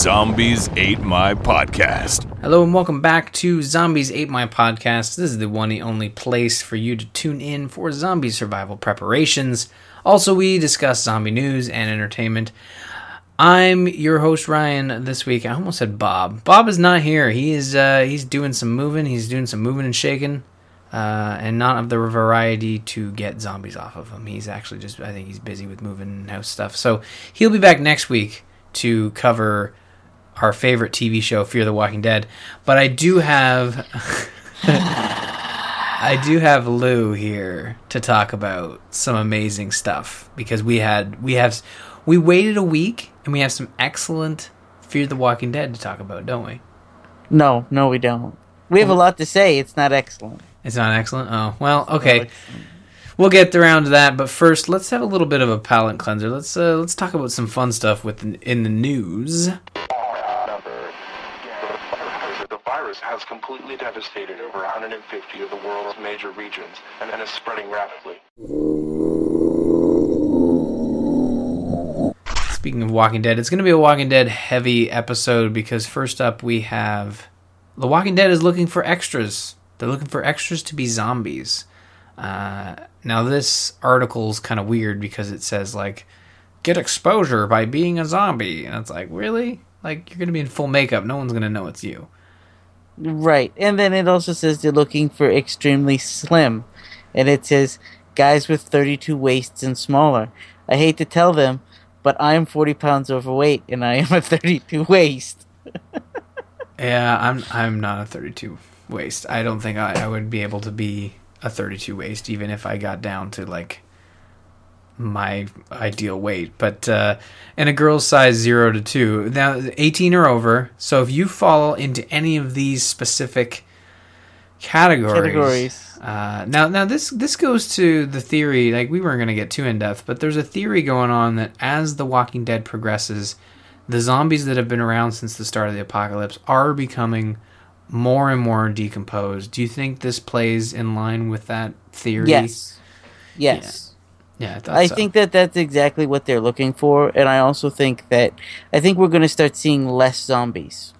Zombies Ate My Podcast. Hello and welcome back to Zombies Ate My Podcast. This is the one and only place for you to tune in for zombie survival preparations. Also, we discuss zombie news and entertainment. I'm your host Ryan this week. I almost said Bob. Bob is not here. He is uh, he's doing some moving. He's doing some moving and shaking, uh, and not of the variety to get zombies off of him. He's actually just I think he's busy with moving house stuff. So he'll be back next week to cover our favorite TV show, Fear the Walking Dead. But I do have I do have Lou here to talk about some amazing stuff because we had we have we waited a week and we have some excellent Fear the Walking Dead to talk about, don't we? No, no, we don't. We have a lot to say. It's not excellent. It's not excellent. Oh well, okay. We'll get around to that, but first, let's have a little bit of a palate cleanser. Let's uh, let's talk about some fun stuff with in the news. Virus has completely devastated over 150 of the world's major regions and, is spreading rapidly. Speaking of Walking Dead, it's going to be a Walking Dead heavy episode because first up we have The Walking Dead is looking for extras. They're looking for extras to be zombies. Uh, now this article is kind of weird because it says like get exposure by being a zombie, and it's like really like you're going to be in full makeup. No one's going to know it's you. Right. And then it also says they're looking for extremely slim. And it says guys with 32 waists and smaller. I hate to tell them, but I am 40 pounds overweight and I am a 32 waist. Yeah, I'm I'm not a 32 waist. I don't think I, I would be able to be a 32 waist even if I got down to like my ideal weight. But uh, and a girl's size zero to two. Now 18 or over. So if you fall into any of these specific categories, Categories. Uh, now now this this goes to the theory. Like we weren't going to get too in depth, but there's a theory going on that as The Walking Dead progresses, the zombies that have been around since the start of the apocalypse are becoming more and more decomposed. Do you think this plays in line with that theory? Yes. Yes. Yeah, I, I so. think that that's exactly what they're looking for. And I also think that I think we're going to start seeing less zombies.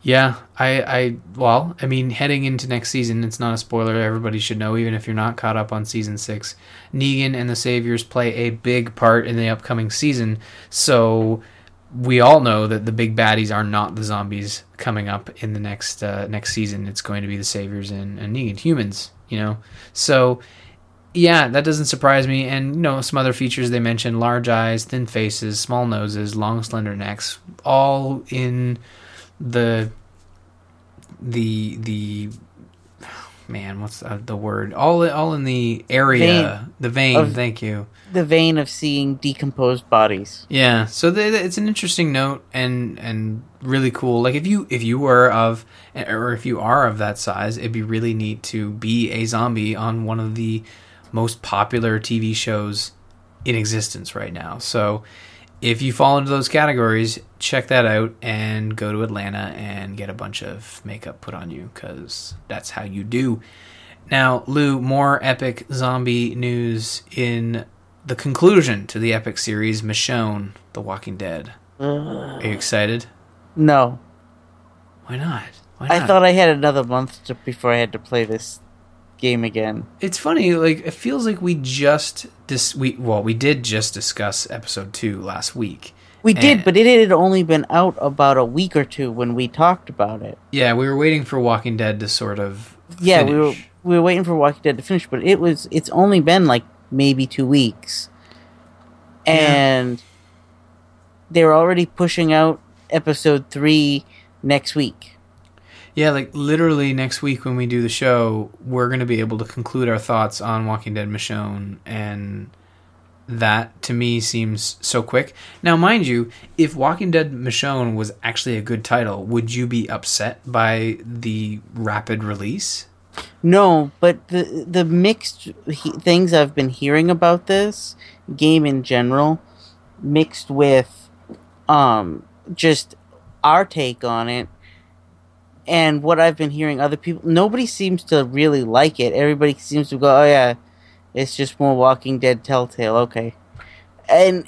Yeah, I, I, well, I mean, heading into next season, it's not a spoiler. Everybody should know, even if you're not caught up on season six. Negan and the Saviors play a big part in the upcoming season. So we all know that the big baddies are not the zombies coming up in the next uh, next season. It's going to be the Saviors and, and Negan, humans, you know. So yeah, that doesn't surprise me. And you know, some other features they mentioned: large eyes, thin faces, small noses, long, slender necks, all in the the the man what's the, the word all all in the area Vein. the vein Of- thank you The vein of seeing decomposed bodies. yeah so it's an interesting note and and really cool like if you if you were of or if you are of that size it'd be really neat to be a zombie on one of the most popular tv shows in existence right now so if you fall into those categories, check that out and go to Atlanta and get a bunch of makeup put on you because that's how you do. Now, Lou, more epic zombie news in the conclusion to the epic series Michonne, The Walking Dead. Are you excited? No. Why not? Why I thought I had another month to, before I had to play this game again. it's funny like it feels like we just dis- we well we did just discuss episode 2 last week We did, but it had only been out about a week or two when we talked about it. yeah we were waiting for walking dead to sort of Yeah, we were we were waiting for Walking Dead to finish, but it was it's only been like maybe two weeks, and they're already pushing out episode three next week. Yeah, like literally next week when we do the show, we're going to be able to conclude our thoughts on Walking Dead Michonne and that to me seems so quick. Now, mind you, if Walking Dead Michonne was actually a good title, would you be upset by the rapid release? No, but the the mixed he, things I've been hearing about this game in general, mixed with um just our take on it, and what I've been hearing other people, nobody seems to really like it. Everybody seems to go, "Oh yeah, it's just more Walking Dead Telltale." Okay, and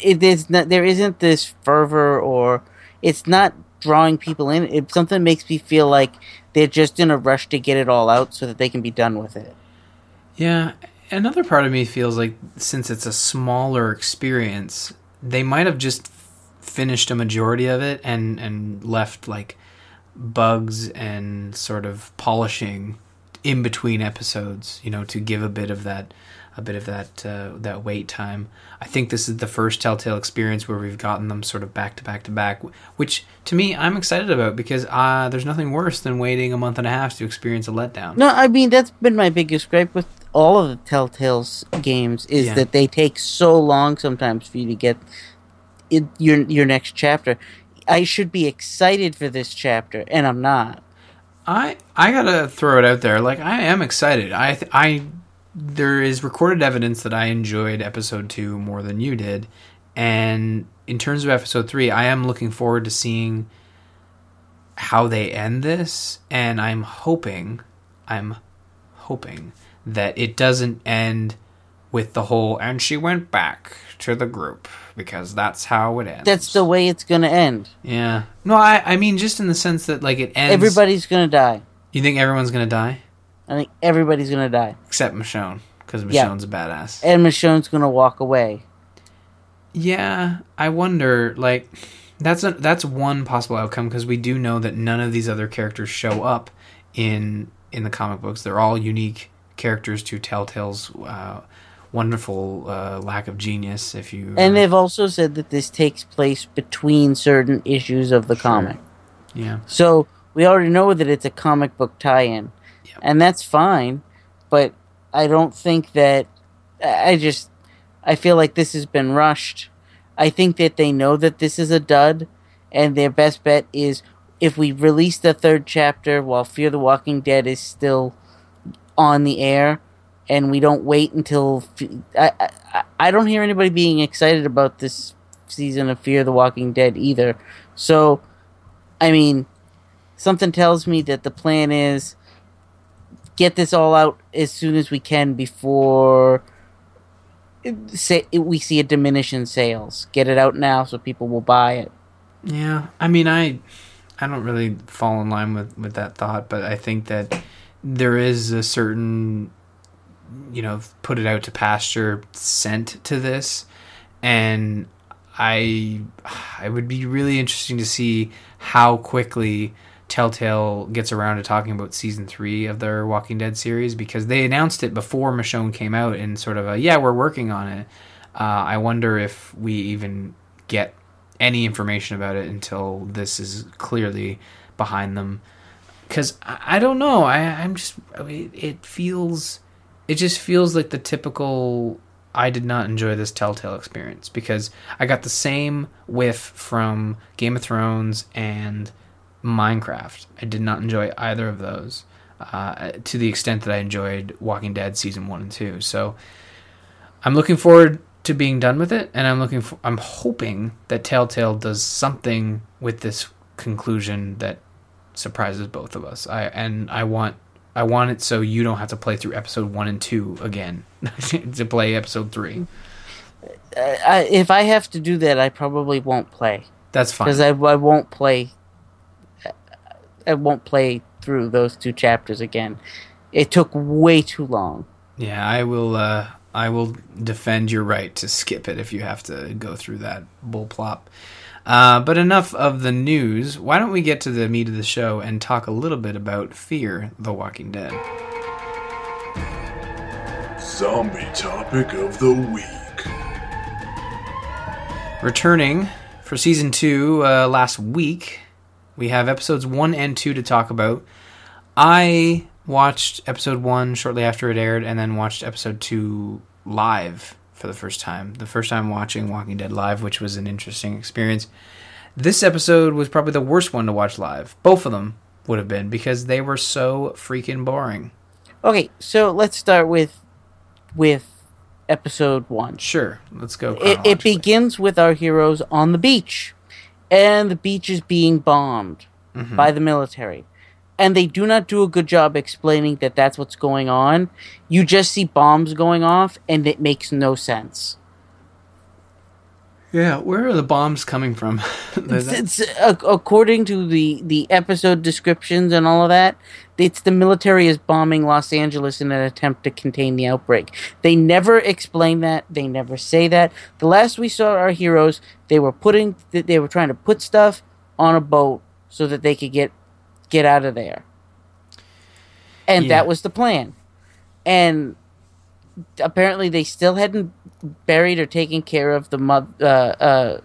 not. There isn't this fervor, or it's not drawing people in. It something makes me feel like they're just in a rush to get it all out so that they can be done with it. Yeah, another part of me feels like since it's a smaller experience, they might have just finished a majority of it and and left like bugs and sort of polishing in between episodes, you know, to give a bit of that a bit of that uh, that wait time. I think this is the first Telltale experience where we've gotten them sort of back to back to back, which to me I'm excited about because uh, there's nothing worse than waiting a month and a half to experience a letdown. No, I mean that's been my biggest gripe with all of the Telltale's games is Yeah. that they take so long sometimes for you to get it, your your next chapter. I should be excited for this chapter, and I'm not. I I gotta throw it out there. Like I am excited. I th- I there is recorded evidence that I enjoyed episode two more than you did, and in terms of episode three, I am looking forward to seeing how they end this, and I'm hoping, I'm hoping that it doesn't end with the whole and she went back to the group because that's how it ends. That's the way it's gonna end. yeah. No, I I mean just in the sense that like it ends. Everybody's gonna die. You think everyone's gonna die I think everybody's gonna die, except Michonne because Yeah. Michonne's a badass. and Michonne's gonna walk away. Yeah, I wonder. Like, that's a, that's one possible outcome because we do know that none of these other characters show up in in the comic books. They're all unique characters to Telltale's uh, wonderful uh, lack of genius. If you And they've also said that this takes place between certain issues of the comic. yeah, So we already know that it's a comic book tie-in, Yep. and that's fine. But I don't think that I just I feel like this has been rushed. I think that they know that this is a dud, and their best bet is if we release the third chapter while Fear the Walking Dead is still on the air, and we don't wait until I I, don't hear anybody being excited about this season of Fear the Walking Dead either. So, I mean, something tells me that the plan is get this all out as soon as we can before say we see a diminish in sales. Get it out now so people will buy it. yeah. I mean, I I don't really fall in line with with that thought, but I think that there is a certain you know put it out to pasture sent to this. And i i would be really interesting to see how quickly telltale gets around to talking about season three of their walking dead series because they announced it before michonne came out in sort of a yeah we're working on it. Uh, i wonder if we even get any information about it until this is clearly behind them. Because I, I don't know. I I'm just it, it feels it just feels like the typical. I did not enjoy this Telltale experience because I got the same whiff from Game of Thrones and Minecraft. I did not enjoy either of those uh, to the extent that I enjoyed Walking Dead season one and two. So I'm looking forward to being done with it, and I'm looking for. I'm hoping that Telltale does something with this conclusion that surprises both of us. I and I want I want it so you don't have to play through episode one and two again to play episode three. I, if I have to do that, I probably won't play That's fine. because I, I won't play. I won't play through those two chapters again. It took way too long. yeah, I will. Uh, I will defend your right to skip it if you have to go through that bull plop. Uh, but enough of the news. Why don't we get to the meat of the show and talk a little bit about Fear the Walking Dead? Zombie topic of the week. Returning for season two uh, last week, we have episodes one and two to talk about. I watched episode one shortly after it aired, and then watched episode two live for the first time. The first time watching Walking Dead live, which was an interesting experience. This episode was probably the worst one to watch live. Both of them would have been because they were so freaking boring. Okay, so let's start with with episode one. Sure, let's go. It, it begins with our heroes on the beach, and the beach is being bombed Mm-hmm. by the military. And they do not do a good job explaining that that's what's going on. You just see bombs going off, and it makes no sense. Yeah, where are the bombs coming from? It's, uh, according to the, the episode descriptions and all of that, it's the military is bombing Los Angeles in an attempt to contain the outbreak. They never explain that. They never say that. The last we saw our heroes, they were putting they were trying to put stuff on a boat so that they could get get out of there. And Yeah. that was the plan. And apparently they still hadn't buried or taken care of the mother uh, uh,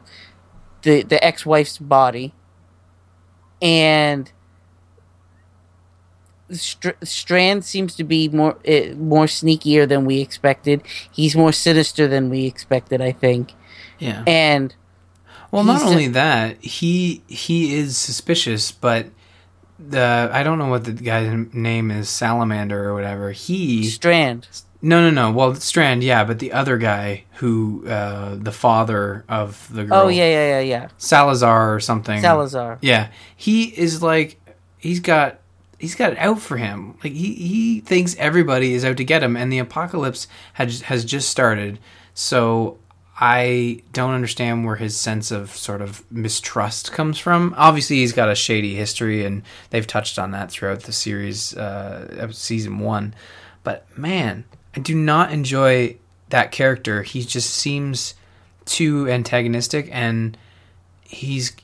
the the ex-wife's body and Str- Strand seems to be more uh, more sneakier than we expected. He's more sinister than we expected, I think. yeah. And Well, not only that, he he is suspicious, but the I don't know what the guy's name is, Salamander or whatever. He Strand, no no no. Well, Strand, yeah, but the other guy who uh, the father of the girl, oh yeah, yeah, yeah, yeah, Salazar or something. Salazar. Yeah, he is like he's got he's got it out for him. Like he he thinks everybody is out to get him, and the apocalypse has has just started. So I don't understand where his sense of sort of mistrust comes from. Obviously, he's got a shady history, and they've touched on that throughout the series, uh, of season one. But man, I do not enjoy that character. He just seems too antagonistic, and he's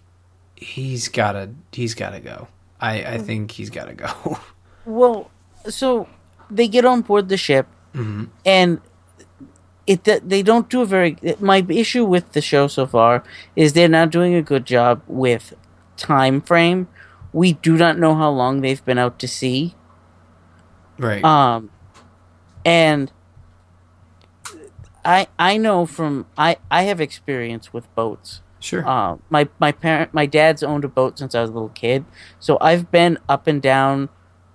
he's gotta he's gotta go. I I think he's gotta go. Well, so they get on board the ship, and it that they don't do a very. My issue with the show so far is they're not doing a good job with time frame. We do not know how long they've been out to sea. right. Um, and I I know from I I have experience with boats. sure. Uh, my my parent my dad's owned a boat since I was a little kid, so I've been up and down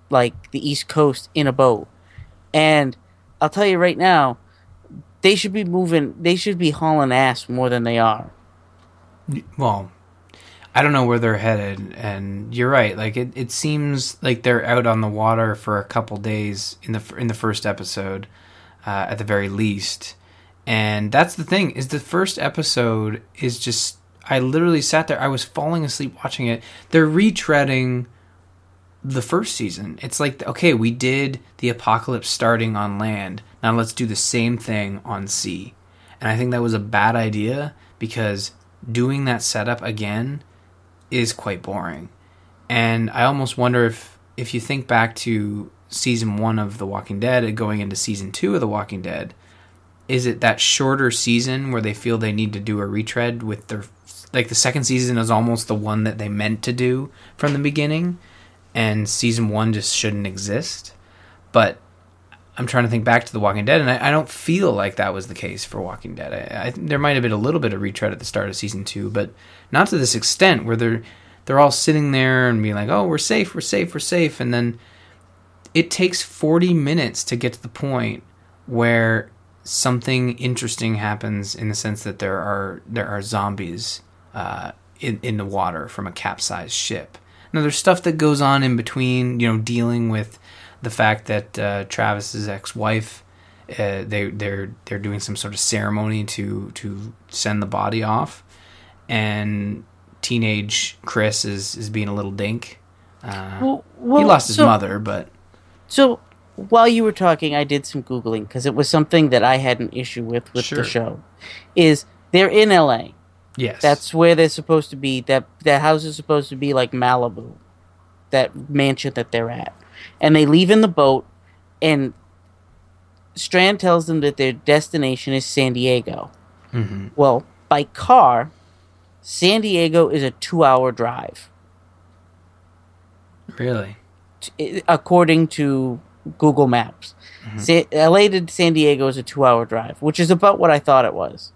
like the East Coast in a boat, and I'll tell you right now, they should be moving. They should be hauling ass more than they are. well, I don't know where they're headed, and you're right. Like it, it seems like they're out on the water for a couple days in the in the first episode, uh, at the very least. And that's the thing is the first episode is just I literally sat there. I was falling asleep watching it. They're retreading the first season. It's like okay, we did the apocalypse starting on land. Now let's do the same thing on sea. And I think that was a bad idea because doing that setup again is quite boring. And I almost wonder if if you think back to season 1 of The Walking Dead and going into season 2 of The Walking Dead, is it that shorter season where they feel they need to do a retread with their like the second season is almost the one that they meant to do from the beginning and season 1 just shouldn't exist. But I'm trying to think back to The Walking Dead, and I, I don't feel like that was the case for Walking Dead. I, I there might have been a little bit of retread at the start of season two, but not to this extent where they're they're all sitting there and being like, "Oh, we're safe, we're safe, we're safe," and then it takes 40 minutes to get to the point where something interesting happens in the sense that there are there are zombies uh, in in the water from a capsized ship. Now there's stuff that goes on in between, you know, dealing with the fact that uh, Travis's ex-wife uh, they they're they're doing some sort of ceremony to to send the body off, and teenage Chris is is being a little dink. Uh, Well, he lost his so- mother, but So while you were talking, I did some googling because it was something that I had an issue with with Sure. the show. Is they're in L.A. yes, That's where they're supposed to be. That that house is supposed to be like Malibu, that mansion that they're at, and they leave in the boat, and Strand tells them that their destination is San Diego. Mhm. Well, by car, San Diego is a two-hour drive, really according to Google Maps. Sa- LA to San Diego is a two-hour drive, which is about what I thought it was.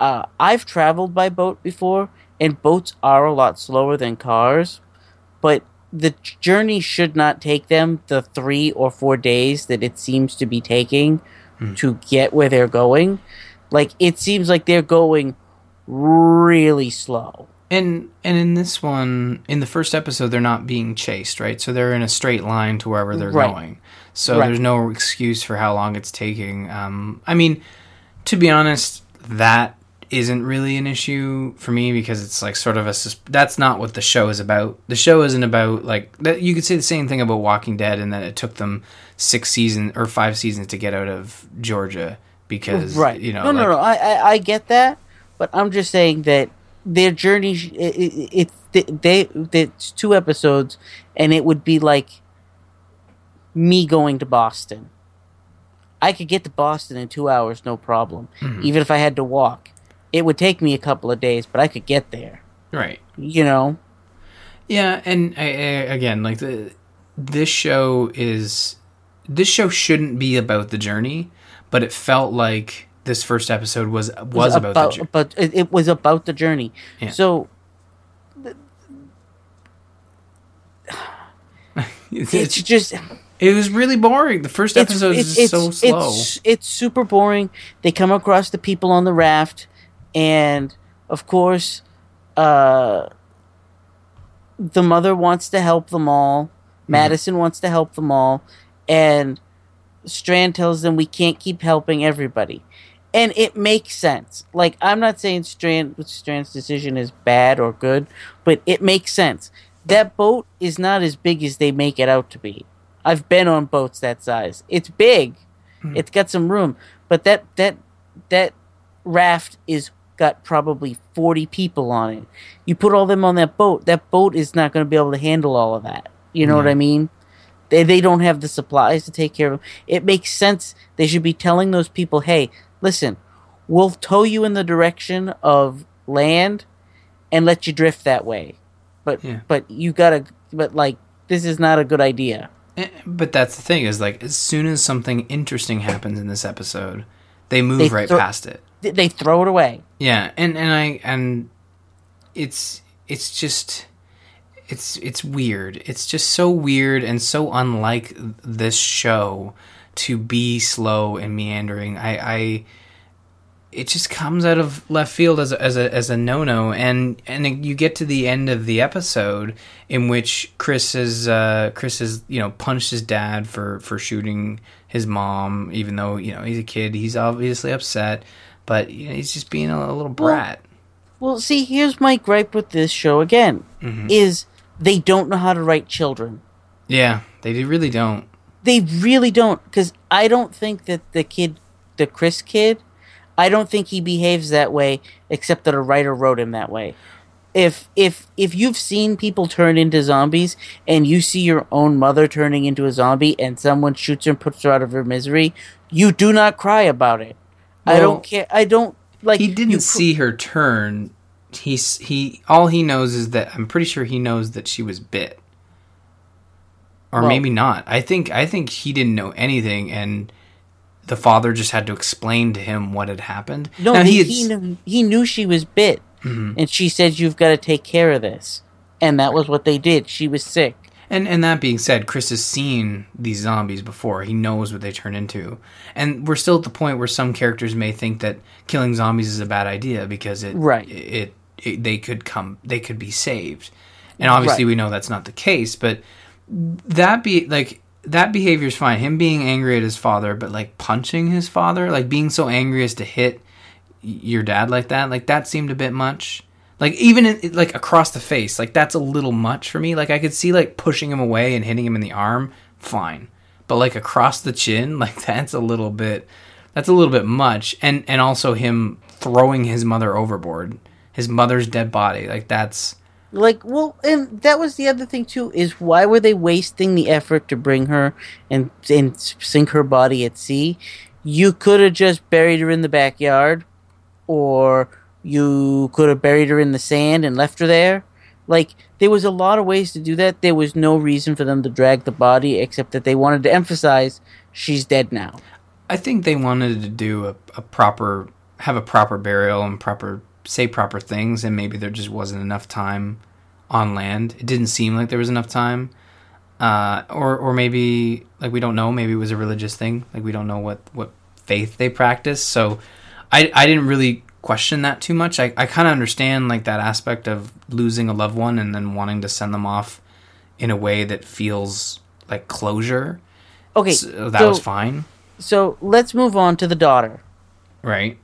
Uh, I've traveled by boat before, and boats are a lot slower than cars, but the journey should not take them the three or four days that it seems to be taking to get where they're going. Like it seems like they're going really slow. And and in this one, in the first episode, they're not being chased, right? So they're in a straight line to wherever they're Right. going. So Right. there's no excuse for how long it's taking. Um, I mean, to be honest, that isn't really an issue for me because it's like sort of a that's not what the show is about. The show isn't about like that. You could say the same thing about Walking Dead, and that it took them six seasons or five seasons to get out of Georgia because right you know no no like- no I, I i get that but i'm just saying that their journey it's it, it, they it's two episodes and it would be like me going to boston i could get to boston in two hours no problem Mm-hmm. even if i had to walk it would take me a couple of days but i could get there right. you know Yeah, and I, I, again, like the this show is this show shouldn't be about the journey, but it felt like this first episode was was, about, the journey. but it, it was about the journey Yeah. so It's, it's just it was really boring. The first episode is just so slow. It's, it's super boring. They come across the people on the raft, and of course, uh, the mother wants to help them all. Mm-hmm. Madison wants to help them all, and Strand tells them we can't keep helping everybody. And it makes sense. Like I'm not saying Strand Strand's decision is bad or good, but it makes sense. That boat is not as big as they make it out to be. I've been on boats that size. It's big. It's got some room, but that that that raft is got probably 40 people on it. You put all them on that boat, that boat is not going to be able to handle all of that. You know what I mean? They they don't have the supplies to take care of them. It makes sense. They should be telling those people, "Hey, listen, we'll tow you in the direction of land and let you drift that way." But Yeah. but you got to but like this is not a good idea. Eh, But that's the thing is like as soon as something interesting happens in this episode, they move They right throw- past it. They throw it away. Yeah, and and I and it's it's just it's it's weird. It's just so weird and so unlike this show to be slow and meandering. I I it just comes out of left field as a, as a as a no no, and and you get to the end of the episode in which Chris is uh, Chris has you know punched his dad for for shooting his mom, even though you know he's a kid, he's obviously upset, but you know, he's just being a, a little brat. Well, see, here's my gripe with this show again: Mm-hmm. is they don't know how to write children. Yeah, they really don't. They really don't, because I don't think that the kid, the Chris kid, I don't think he behaves that way, except that a writer wrote him that way. If if if you've seen people turn into zombies and you see your own mother turning into a zombie and someone shoots her and puts her out of her misery, you do not cry about it. I don't care. I don't like. He didn't you see her turn. He's he all he knows is that I'm pretty sure he knows that she was bit. Or Well- maybe not. I think I think he didn't know anything and the father just had to explain to him what had happened. No, Now, he, he, knew, he knew she was bit, mm-hmm. and she said, "You've got to take care of this," and that was what they did. She was sick. And and that being said, Chris has seen these zombies before. He knows what they turn into. And we're still at the point where some characters may think that killing zombies is a bad idea because it Right. it, it they could come they could be saved. And obviously Right. we know that's not the case, but that be like that behavior is fine. Him being angry at his father, but like punching his father, like being so angry as to hit your dad like that, like that seemed a bit much. Like even in, like across the face, like that's a little much for me. Like I could see like pushing him away and hitting him in the arm, fine. But like across the chin, like that's a little bit that's a little bit much. And and also him throwing his mother overboard, his mother's dead body, like that's Like, well, and that was the other thing too. Is why were they wasting the effort to bring her and and sink her body at sea? You could have just buried her in the backyard, or you could have buried her in the sand and left her there. Like there was a lot of ways to do that. There was no reason for them to drag the body except that they wanted to emphasize she's dead now. I think they wanted to do a, a proper, have a proper burial and proper, say proper things, and maybe there just wasn't enough time on land. It didn't seem like there was enough time. Uh, or, or maybe, like, we don't know, maybe it was a religious thing. Like, we don't know what, what faith they practice. So I, I didn't really question that too much. I, I kind of understand, like, that aspect of losing a loved one and then wanting to send them off in a way that feels like closure. Okay, uh, So that so, was fine. So let's move on to the daughter Right.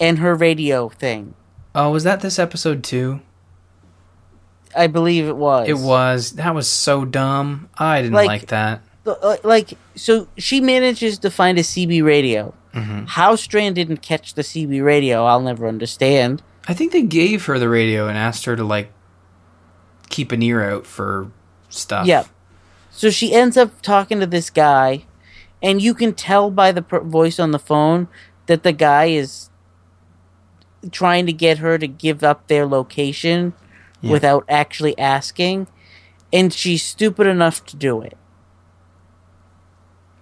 and her radio thing. Oh, was that this episode too? I believe it was. It was. That was so dumb. I didn't Like- like, that. Uh, like so she manages to find a CB radio. Mm-hmm. How Strand didn't catch the CB radio, I'll never understand. I think they gave her the radio and asked her to like keep an ear out for stuff. Yeah. So she ends up talking to this guy, and you can tell by the per- voice on the phone that the guy is trying to get her to give up their location Yeah. without actually asking, and she's stupid enough to do it.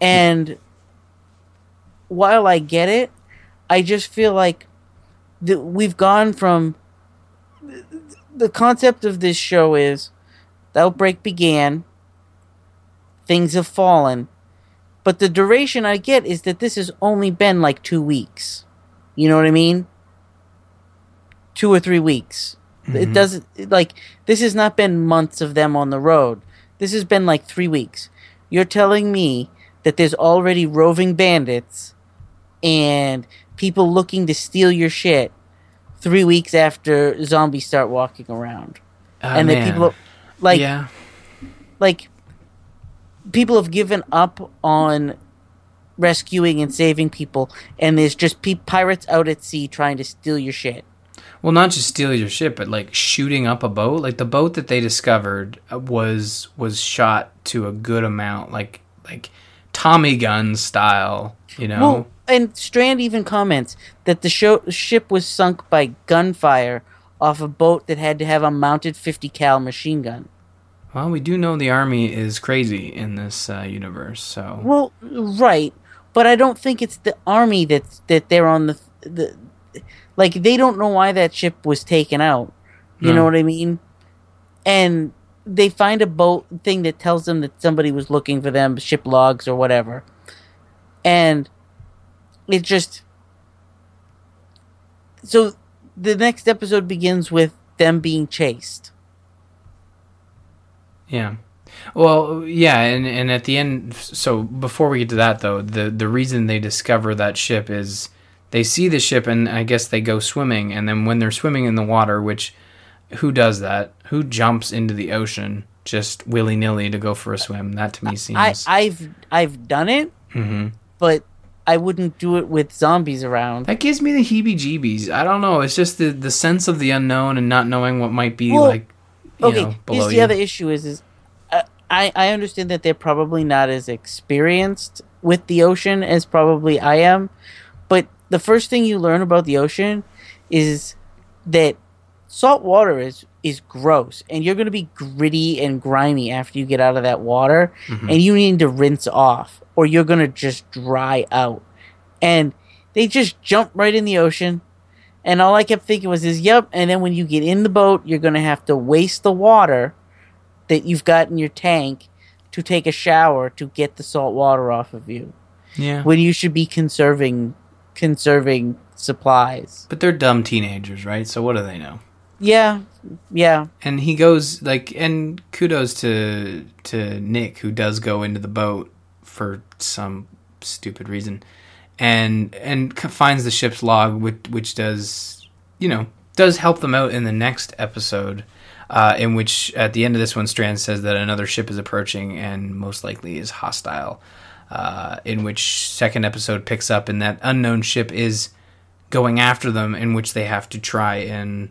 And while I get it, I just feel like that we've gone from the concept of this show is the outbreak began, things have fallen, but the duration I get is that this has only been like two weeks. You know what I mean? Two or three weeks. It mm-hmm. doesn't like this has not been months of them on the road. This has been like three weeks. You're telling me that there's already roving bandits and people looking to steal your shit three weeks after zombies start walking around. Oh, and then man. people like yeah. like people have given up on rescuing and saving people and there's just pe- pirates out at sea trying to steal your shit Well, not just steal your ship, but like shooting up a boat. Like the boat that they discovered uh, was was shot to a good amount, like like Tommy gun style. You know. well and strand even comments that the show- ship was sunk by gunfire off a boat that had to have a mounted 50 cal machine gun Well, we do know the army is crazy in this uh, universe, so well right but i don't think it's the army that that they're on the the like they don't know why that ship was taken out you No. know what i mean and they find a boat thing that tells them that somebody was looking for them ship logs or whatever. And it just so the next episode begins with them being chased. Yeah. Well, yeah, and and at the end, so before we get to that though, the the reason they discover that ship is they see the ship and I guess they go swimming, and then when they're swimming in the water, which who does that? Who jumps into the ocean just willy nilly to go for a swim? That to me seems. i've i've done it Mhm. but i wouldn't do it with zombies around That gives me the heebie-jeebies. I don't know. It's just the the sense of the unknown and not knowing what might be Well, like. You okay know, here's below the you. other issue is is uh, i i understand that they're probably not as experienced with the ocean as probably i am but the first thing you learn about the ocean is that salt water is is gross and you're going to be gritty and grimy after you get out of that water mm-hmm. and you need to rinse off or you're going to just dry out and they just jump right in the ocean and all I kept thinking was, "Is yep." And then when you get in the boat, you're gonna have to waste the water that you've got in your tank to take a shower to get the salt water off of you. yeah. When you should be conserving, conserving supplies. But they're dumb teenagers, right? So what do they know? Yeah, yeah. and he goes like and kudos to to Nick who does go into the boat for some stupid reason and and finds the ship's log which which does you know does help them out in the next episode uh, in which at the end of this one Strand says that another ship is approaching and most likely is hostile uh, in which second episode picks up and that unknown ship is going after them in which they have to try and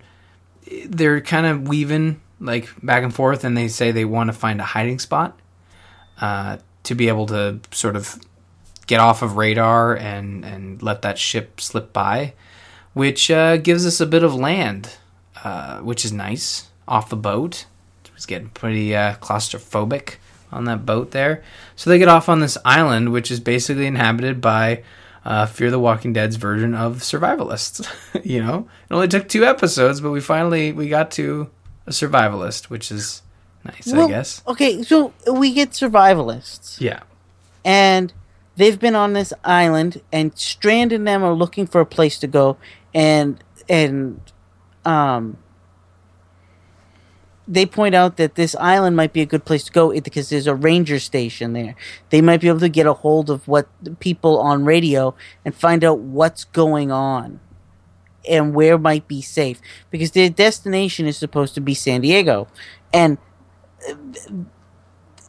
they're kind of weaving like back and forth, and they say they want to find a hiding spot uh, to be able to sort of get off of radar and and let that ship slip by, which uh, gives us a bit of land, uh, which is nice. off the boat. It was getting pretty uh, claustrophobic on that boat there. So they get off on this island, which is basically inhabited by uh, Fear the Walking Dead's version of survivalists. you know, it only took two episodes, but we finally we got to a survivalist, which is nice, I guess. Okay, so we get survivalists. Yeah. and they've been on this island and strand and them are looking for a place to go and and um they point out that this island might be a good place to go because there's a ranger station there. They might be able to get a hold of what people on radio and find out what's going on and where might be safe because their destination is supposed to be San Diego. And uh,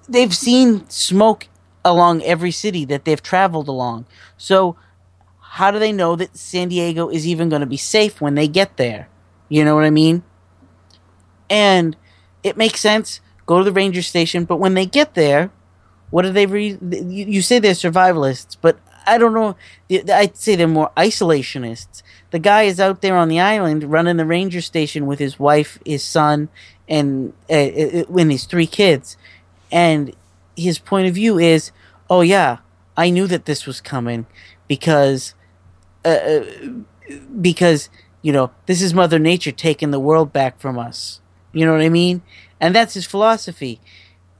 they've seen smoke along every city that they've traveled along. So how do they know that San Diego is even going to be safe when they get there? You know what I mean? And it makes sense. Go to the ranger station, but when they get there, what do they re? You, you say they're survivalists, but I don't know. I'd say they're more isolationists. The guy is out there on the island running the ranger station with his wife, his son, and uh, uh, his three kids, and his point of view is, oh yeah, I knew that this was coming because, uh, uh, because you know this is Mother Nature taking the world back from us. You know what I mean? And that's his philosophy.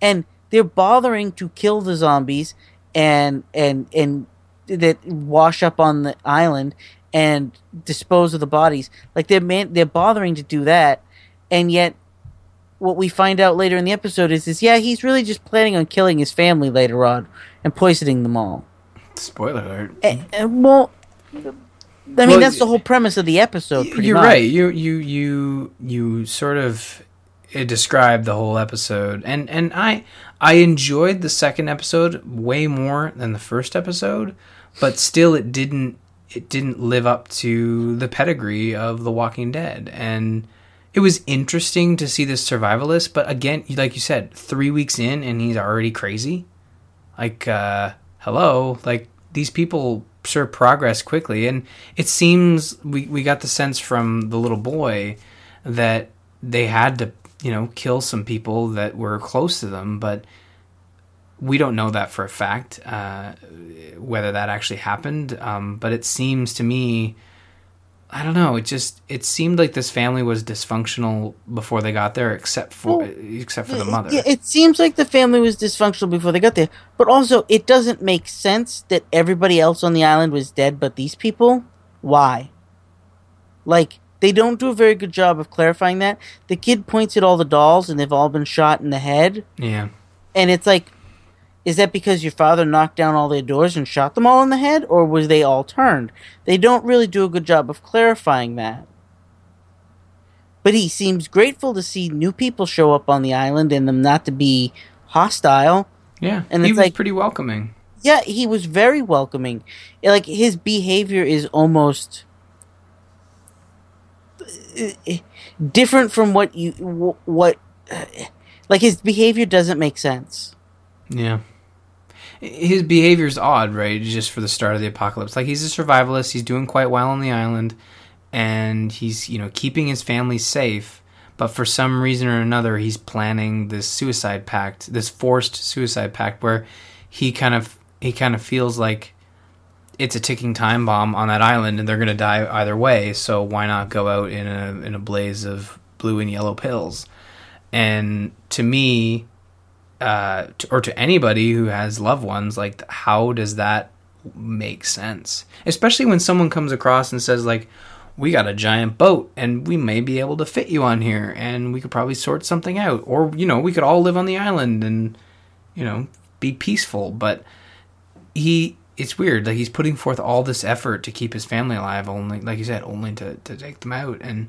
And they're bothering to kill the zombies and and and that wash up on the island and dispose of the bodies. Like they're man, they're bothering to do that, and yet what we find out later in the episode is is yeah he's really just planning on killing his family later on and poisoning them all. Spoiler alert. And, and well, I mean Well, that's the whole premise of the episode. Pretty You're much. right. You you you you sort of uh, described the whole episode, and and I I enjoyed the second episode way more than the first episode, but still it didn't it didn't live up to the pedigree of The Walking Dead, and it was interesting to see this survivalist. But again, like you said, three weeks in, and he's already crazy. Like, uh, hello, like these people sure progress quickly, and it seems we we got the sense from the little boy that they had to you know kill some people that were close to them, but we don't know that for a fact uh, whether that actually happened. Um, but it seems to me. I don't know. It just it seemed like this family was dysfunctional before they got there, except for Well, except for the mother. Yeah, it seems like the family was dysfunctional before they got there, but also it doesn't make sense that everybody else on the island was dead but these people. Why? Like they don't do a very good job of clarifying that. The kid points at all the dolls and they've all been shot in the head, yeah. and it's like is that because your father knocked down all their doors and shot them all in the head or was they all turned? They don't really do a good job of clarifying that. But he seems grateful to see new people show up on the island and them not to be hostile. Yeah, And he was like- pretty welcoming. Yeah, he was very welcoming. Like his behavior is almost uh, different from what you what like his behavior doesn't make sense. Yeah. His behavior's odd, right? Just for the start of the apocalypse. Like he's a survivalist, he's doing quite well on the island and he's, you know, keeping his family safe, but for some reason or another he's planning this suicide pact, this forced suicide pact where he kind of he kind of feels like it's a ticking time bomb on that island and they're going to die either way, so why not go out in a in a blaze of blue and yellow pills? And to me, uh, to, or to anybody who has loved ones, like how does that make sense? Especially when someone comes across and says like, "We got a giant boat and we may be able to fit you on here, and we could probably sort something out, or you know, we could all live on the island and you know be peaceful." But he, it's weird. Like he's putting forth all this effort to keep his family alive, only like you said, only to to take them out and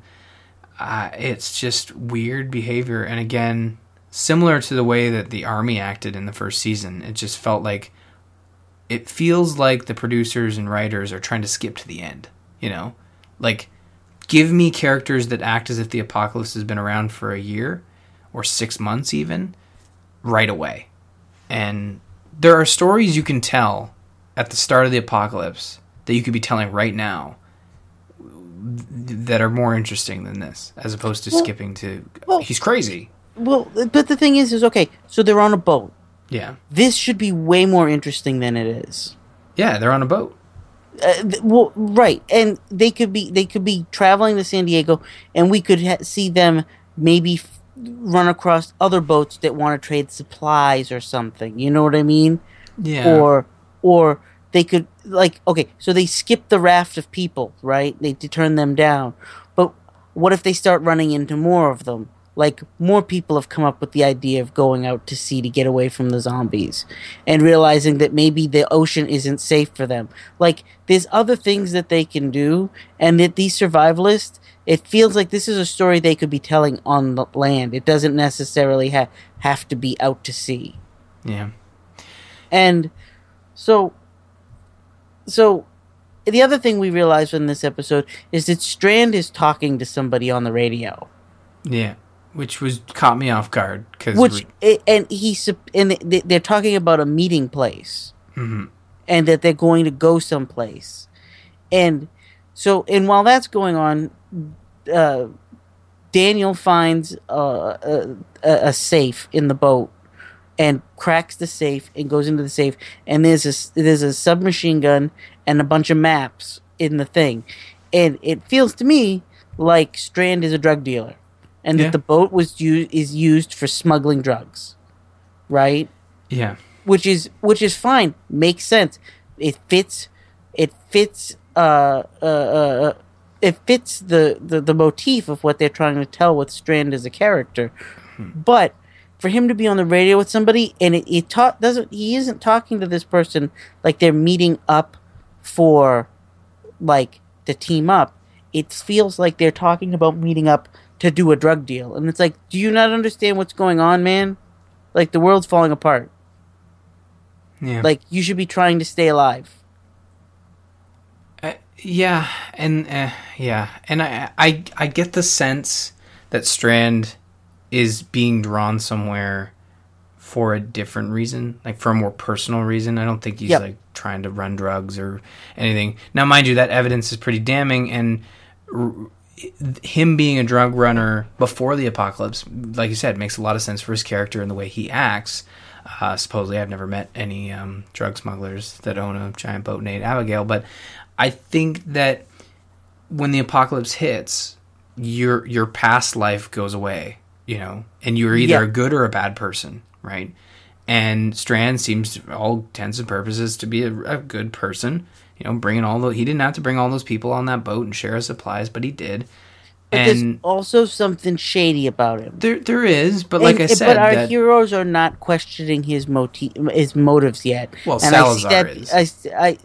uh, it's just weird behavior. And again, similar to the way that the army acted in the first season, it just felt like it feels like the producers and writers are trying to skip to the end. You know, like give me characters that act as if the apocalypse has been around for a year or six months, even right away. And there are stories you can tell at the start of the apocalypse that you could be telling right now that are more interesting than this, as opposed to Well- skipping to well- he's crazy. Well, but the thing is, is okay. So they're on a boat. Yeah, This should be way more interesting than it is. yeah, they're on a boat. Uh, th- well, right, and they could be they could be traveling to San Diego, and we could ha- see them maybe f- run across other boats that want to trade supplies or something. You know what I mean? Yeah, Or or they could like okay, so they skip the raft of people, right? They to turn them down, but what if they start running into more of them? Like more people have come up with the idea of going out to sea to get away from the zombies and realizing that maybe the ocean isn't safe for them. Like there's other things that they can do and that these survivalists it feels like this is a story they could be telling on the land. It doesn't necessarily ha- have to be out to sea. yeah, And so, so the other thing we realized in this episode is that Strand is talking to somebody on the radio, yeah. Which was caught me off guard because which and he's and they- they're talking about a meeting place, and that they're going to go someplace, and so and while that's going on, uh, Daniel finds uh, a, a, a safe in the boat and cracks the safe and goes into the safe. And there's a there's a submachine gun and a bunch of maps in the thing. And it feels to me like Strand is a drug dealer and Yeah. that the boat was u- is used for smuggling drugs right? Yeah, which is which is fine. Makes sense. It fits it fits uh uh, uh it fits the, the the motif of what they're trying to tell with Strand as a character. But for him to be on the radio with somebody and it, it ta- doesn't he isn't talking to this person like they're meeting up for like to team up. It feels like they're talking about meeting up to do a drug deal and it's like do you not understand what's going on man like the world's falling apart yeah. like you should be trying to stay alive. Uh, yeah, and uh, yeah, and I, I I get the sense that Strand is being drawn somewhere for a different reason, like for a more personal reason. I don't think he's Yep. like trying to run drugs or anything. Now, mind you, that evidence is pretty damning, and him being a drug runner before the apocalypse, like you said, makes a lot of sense for his character and the way he acts. Uh, supposedly, I've never met any um, drug smugglers that own a giant boat named Abigail, but I think that when the apocalypse hits, your your past life goes away, you know, and you're either Yeah. a good or a bad person, right? And Strand seems, to all intents and purposes, to be a, a good person. You know, bringing all the he didn't have to bring all those people on that boat and share his supplies, but he did. But there's and also something shady about him. there there is, but like And- I said, but our that, heroes are not questioning his motive, his motives yet. Well, And I see Salazar that- is. I, I,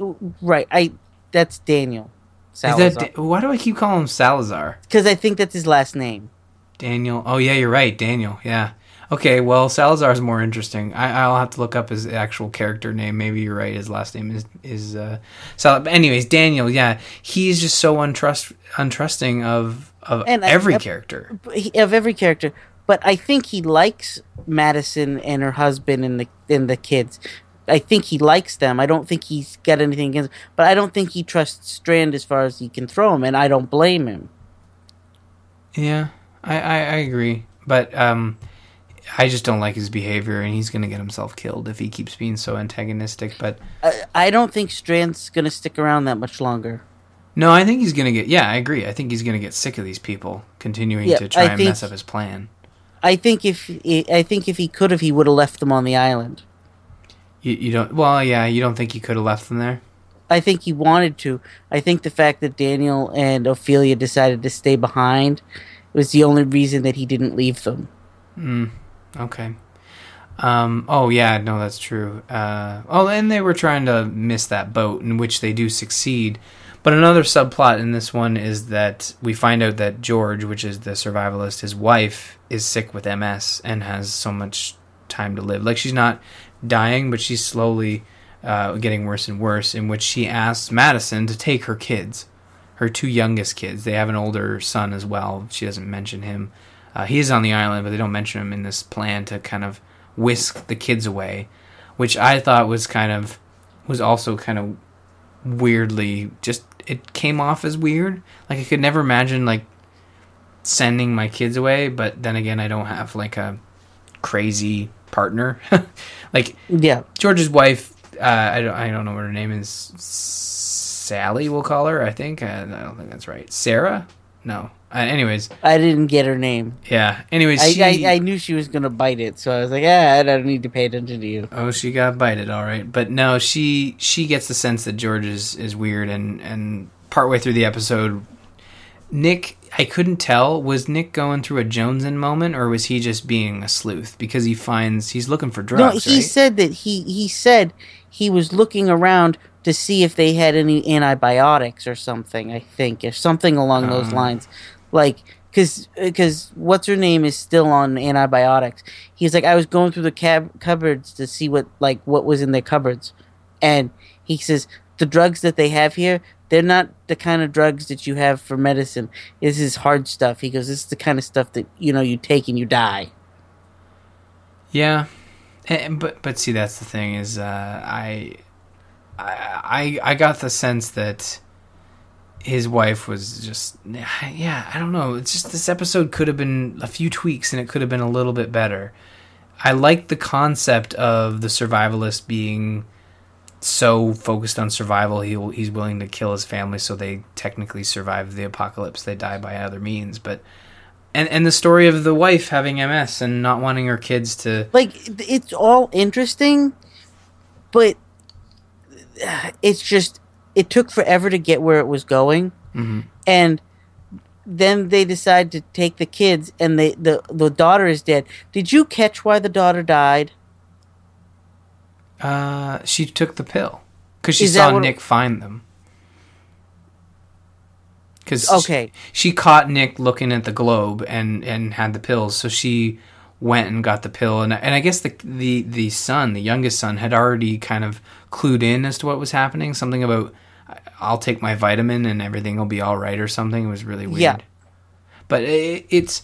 right. I that's Daniel. is Salazar. that why do I keep calling him Salazar? Because I think that's his last name. Daniel. Oh yeah, you're right, Daniel. Yeah. Okay, well Salazar's more interesting. I, I'll have to look up his actual character name. Maybe you're right. His last name is is uh, Sal. But anyways, Daniel. Yeah, he's just so untrust untrusting of of And every I- character. Of every character, but I think he likes Madison and her husband and the and the kids. I think he likes them. I don't think he's got anything against, but I don't think he trusts Strand as far as he can throw him, and I don't blame him. Yeah, I, I I agree, but um, I just don't like his behavior, and he's gonna get himself killed if he keeps being so antagonistic. But I, I don't think Strand's gonna stick around that much longer. no, I think he's gonna get. Yeah, I agree. I think he's gonna get sick of these people continuing Yeah, to try I and think- mess up his plan. I think if I think if he could have, he would have left them on the island. You, you don't. Well, yeah, you don't think he could have left them there? I think he wanted to. I think the fact that Daniel and Ofelia decided to stay behind was the only reason that he didn't leave them. Hmm. Okay. Um, oh yeah, no, that's true. Uh, oh, and they were trying to miss that boat, in which they do succeed. But another subplot in this one is that we find out that George, which is the survivalist, his wife is sick with MS and has so much time to live. Like she's not dying, but she's slowly uh, getting worse and worse. In which she asks Madison to take her kids, her two youngest kids. They have an older son as well. She doesn't mention him. Uh, he is on the island, but they don't mention him in this plan to kind of whisk the kids away, which I thought was kind of was also kind of weirdly just it came off as weird. Like I could never imagine like sending my kids away, but then again, I don't have like a crazy partner. like Yeah. George's wife, uh, I don't, I don't know what her name is. Sally, we'll call her. I think. Uh, I don't think that's right. Sarah? No. Uh, anyways, I didn't get her name. yeah. Anyways, I, she, I, I knew she was gonna bite it, so I was like, ah, I don't need to pay attention to you. Oh, she got bited, all right. But no, she she gets the sense that George is, is weird, and and partway through the episode, Nick, I couldn't tell was Nick going through a Jonesin moment or was he just being a sleuth because he finds he's looking for drugs? No, he right? said that he he said he was looking around to see if they had any antibiotics or something. I think or something along those Oh. lines, like because because what's her name is still on antibiotics. He's like, I was going through the cab- cupboards to see what like what was in their cupboards, and he says the drugs that they have here. They're not the kind of drugs that you have for medicine. This is hard stuff. He goes, This is the kind of stuff that you know you take and you die. Yeah, and, but but see, that's the thing is, uh, I, I I got the sense that his wife was just yeah I don't know. It's just this episode could have been a few tweaks and it could have been a little bit better. I like the concept of the survivalist being so focused on survival he he's willing to kill his family so they technically survive the apocalypse they die by other means but and and the story of the wife having MS and not wanting her kids to like it's all interesting but it's just it took forever to get where it was going and then they decide to take the kids and they the the daughter is dead did you catch why the daughter died Uh, she took the pill because she Is saw Nick find them. Because Okay. she, caught Nick looking at the globe and and had the pills, so she went and got the pill. And and I guess the the the son, the youngest son, had already kind of clued in as to what was happening. Something about I'll take my vitamin and everything will be all right or something. It was really weird. Yeah. But it, it's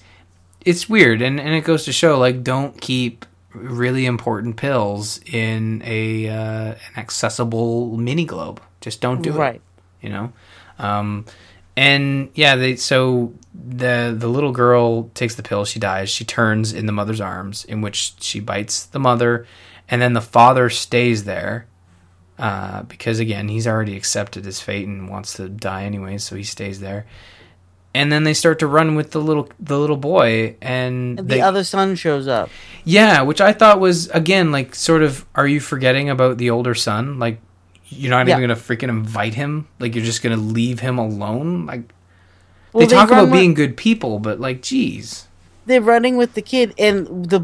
it's weird, and and it goes to show like don't keep really important pills in a uh, an accessible mini globe. Just don't do it right you know um and yeah they so the the little girl takes the pill she dies she turns in the mother's arms in which she bites the mother and then the father stays there uh, because again he's already accepted his fate and wants to die anyway so he stays there and then they start to run with the little the little boy and the they, other son shows up yeah, which I thought was again like sort of are you forgetting about the older son? Like you're not Yeah. even gonna freaking invite him? Like you're just gonna leave him alone? Like Well, they they talk about with- being good people, but like geez. they're running with the kid and the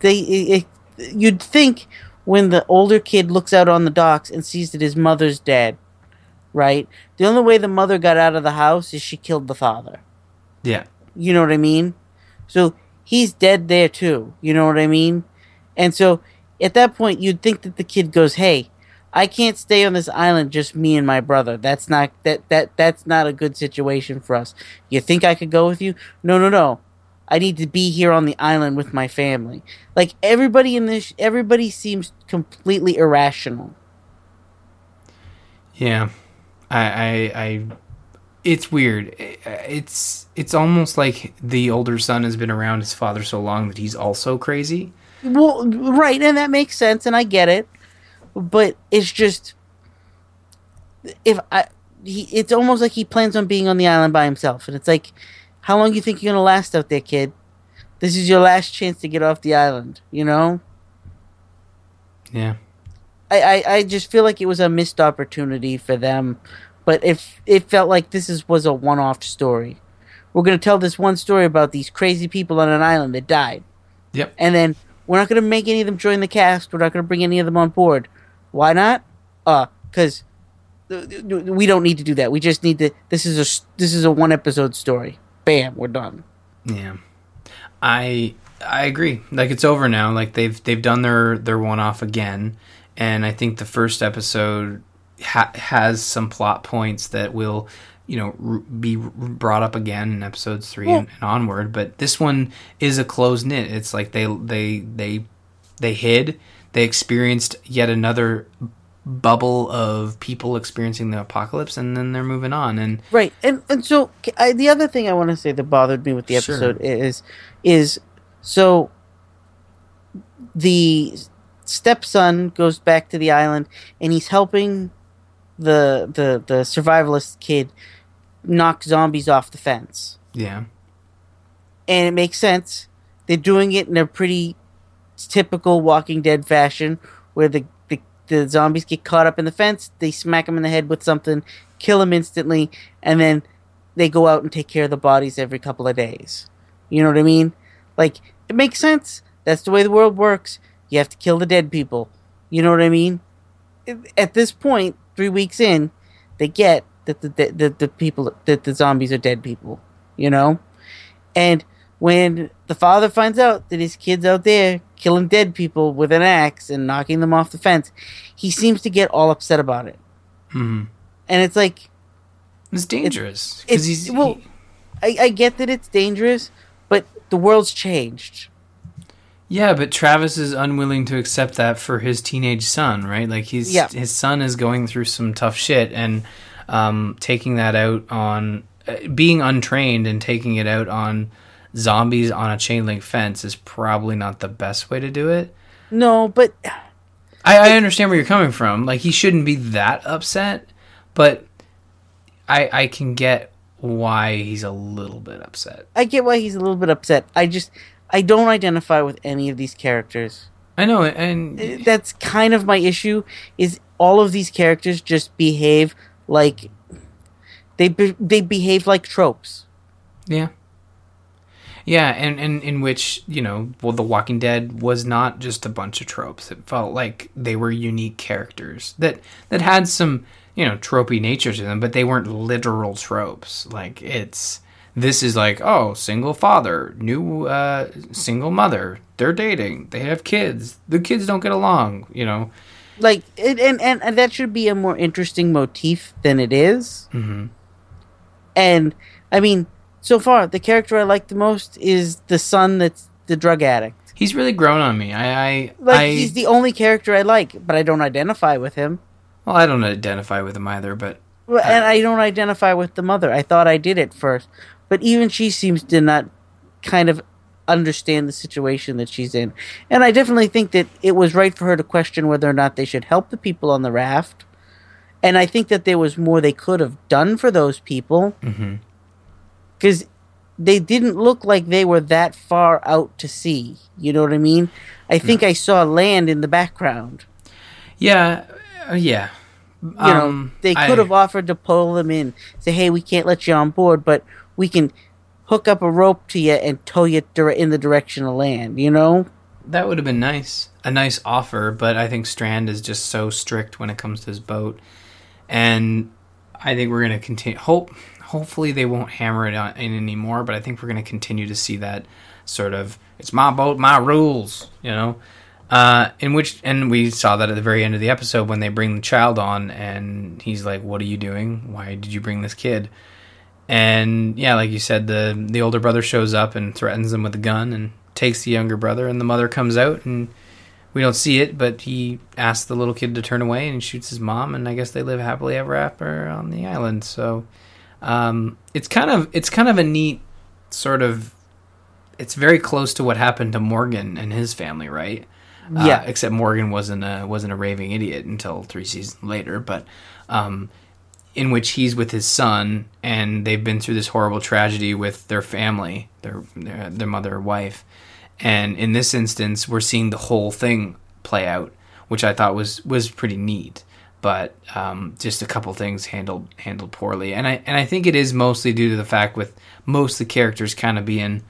they it, you'd think when the older kid looks out on the docks and sees that his mother's dead right? The only way the mother got out of the house is she killed the father. Yeah. you know what i mean? So he's dead there too. You know what i mean? And so at that point you'd think that the kid goes hey i can't stay on this island just me and my brother. That's not that that that's not a good situation for us. You think i could go with you? No no no I need to be here on the island with my family. Like everybody in this, everybody seems completely irrational. Yeah. I I, I it's weird. It's it's almost like the older son has been around his father so long that he's also crazy. Well, right, and that makes sense, and I get it, but it's just if I, he, it's almost like he plans on being on the island by himself, and it's like, how long you think you're gonna last out there, kid? This is your last chance to get off the island, you know. Yeah. I, I, I just feel like it was a missed opportunity for them, but if it felt like this is was a one off story, we're gonna tell this one story about these crazy people on an island that died, Yep. and then we're not gonna make any of them join the cast. We're not gonna bring any of them on board. Why not? Uh, because we don't need to do that. We just need to. This is a this is a one episode story. Bam, we're done. Yeah, I I agree. Like it's over now. Like they've they've done their their one off again, and I think the first episode ha- has some plot points that will you know r- be r- brought up again in episodes three and, and onward. But this one is a close knit. It's like they they they they hid. They experienced yet another bubble of people experiencing the apocalypse, and then they're moving on. And Right, and and so I, the other thing I want to say that bothered me with the Sure. episode is is so the stepson goes back to the island and he's helping the the the survivalist kid knock zombies off the fence, yeah, and it makes sense. They're doing it in a pretty typical Walking Dead fashion, where the the, the zombies get caught up in the fence, they smack them in the head with something, kill them instantly, and then they go out and take care of the bodies every couple of days. You know what I mean? Like it makes sense. That's the way the world works. You have to kill the dead people. You know what I mean? At this point, three weeks in, they get that the the, the, the people that the zombies are dead people. You know, and when the father finds out that his kid's out there killing dead people with an axe and knocking them off the fence, he seems to get all upset about it. hmm And it's like, it's dangerous because he's well, he- I, I get that it's dangerous, but the world's changed. Yeah, but Travis is unwilling to accept that for his teenage son, right? Like he's Yeah. his son is going through some tough shit, and um, taking that out on uh, being untrained and taking it out on zombies on a chain link fence is probably not the best way to do it. No, but I, I understand where you're coming from. Like he shouldn't be that upset, but I I can get why he's a little bit upset. I get why he's a little bit upset. I just I don't identify with any of these characters. I know, and uh, That's kind of my issue. Is all of these characters just behave like they be, they behave like tropes. Yeah. Yeah, and, and in which, you know, well, The Walking Dead was not just a bunch of tropes. It felt like they were unique characters that that had some, you know, tropey nature to them, but they weren't literal tropes. Like it's this is like, oh, single father, new uh single mother, they're dating, they have kids. The kids don't get along, you know. Like it, and, and and that should be a more interesting motif than it is. Mhm. And I mean, so far the character I like the most is the son that's the drug addict. He's really grown on me. I I, Like I he's the only character I like, but I don't identify with him. well, I don't identify with him either, but Well, and I don't identify with the mother. I thought I did at first, but even she seems to not kind of understand the situation that she's in. And I definitely think that it was right for her to question whether or not they should help the people on the raft. And I think that there was more they could have done for those people mhm. Because they didn't look like they were that far out to sea. You know what I mean? I think I saw land in the background. Yeah, uh, yeah. you know, Um, they I- could have offered to pull them in, say, "Hey, we can't let you on board, but we can hook up a rope to you and tow you dire- in the direction of land." You know, That would have been nice. A nice offer, but I think Strand is just so strict when it comes to his boat. And I think we're going to continue. Hope, hopefully, they won't hammer it in anymore, but I think we're going to continue to see that sort of it's my boat, my rules, you know? Uh, in which, and we saw that at the very end of the episode when they bring the child on, and he's like, What are you doing? Why did you bring this kid? And yeah, like you said, the the older brother shows up and threatens them with a gun and takes the younger brother, and the mother comes out and we don't see it, but he asks the little kid to turn away and shoots his mom, and I guess they live happily ever after on the island. So um, it's kind of it's kind of a neat sort of. It's very close to what happened to Morgan and his family, right? Yeah. Uh, except Morgan wasn't a wasn't a raving idiot until three seasons later, but um, in which he's with his son and they've been through this horrible tragedy with their family, their their, their mother or wife. And in this instance, we're seeing the whole thing play out, which I thought was was pretty neat. But um, just a couple things handled handled poorly, and I and I think it is mostly due to the fact with most of the characters kind of being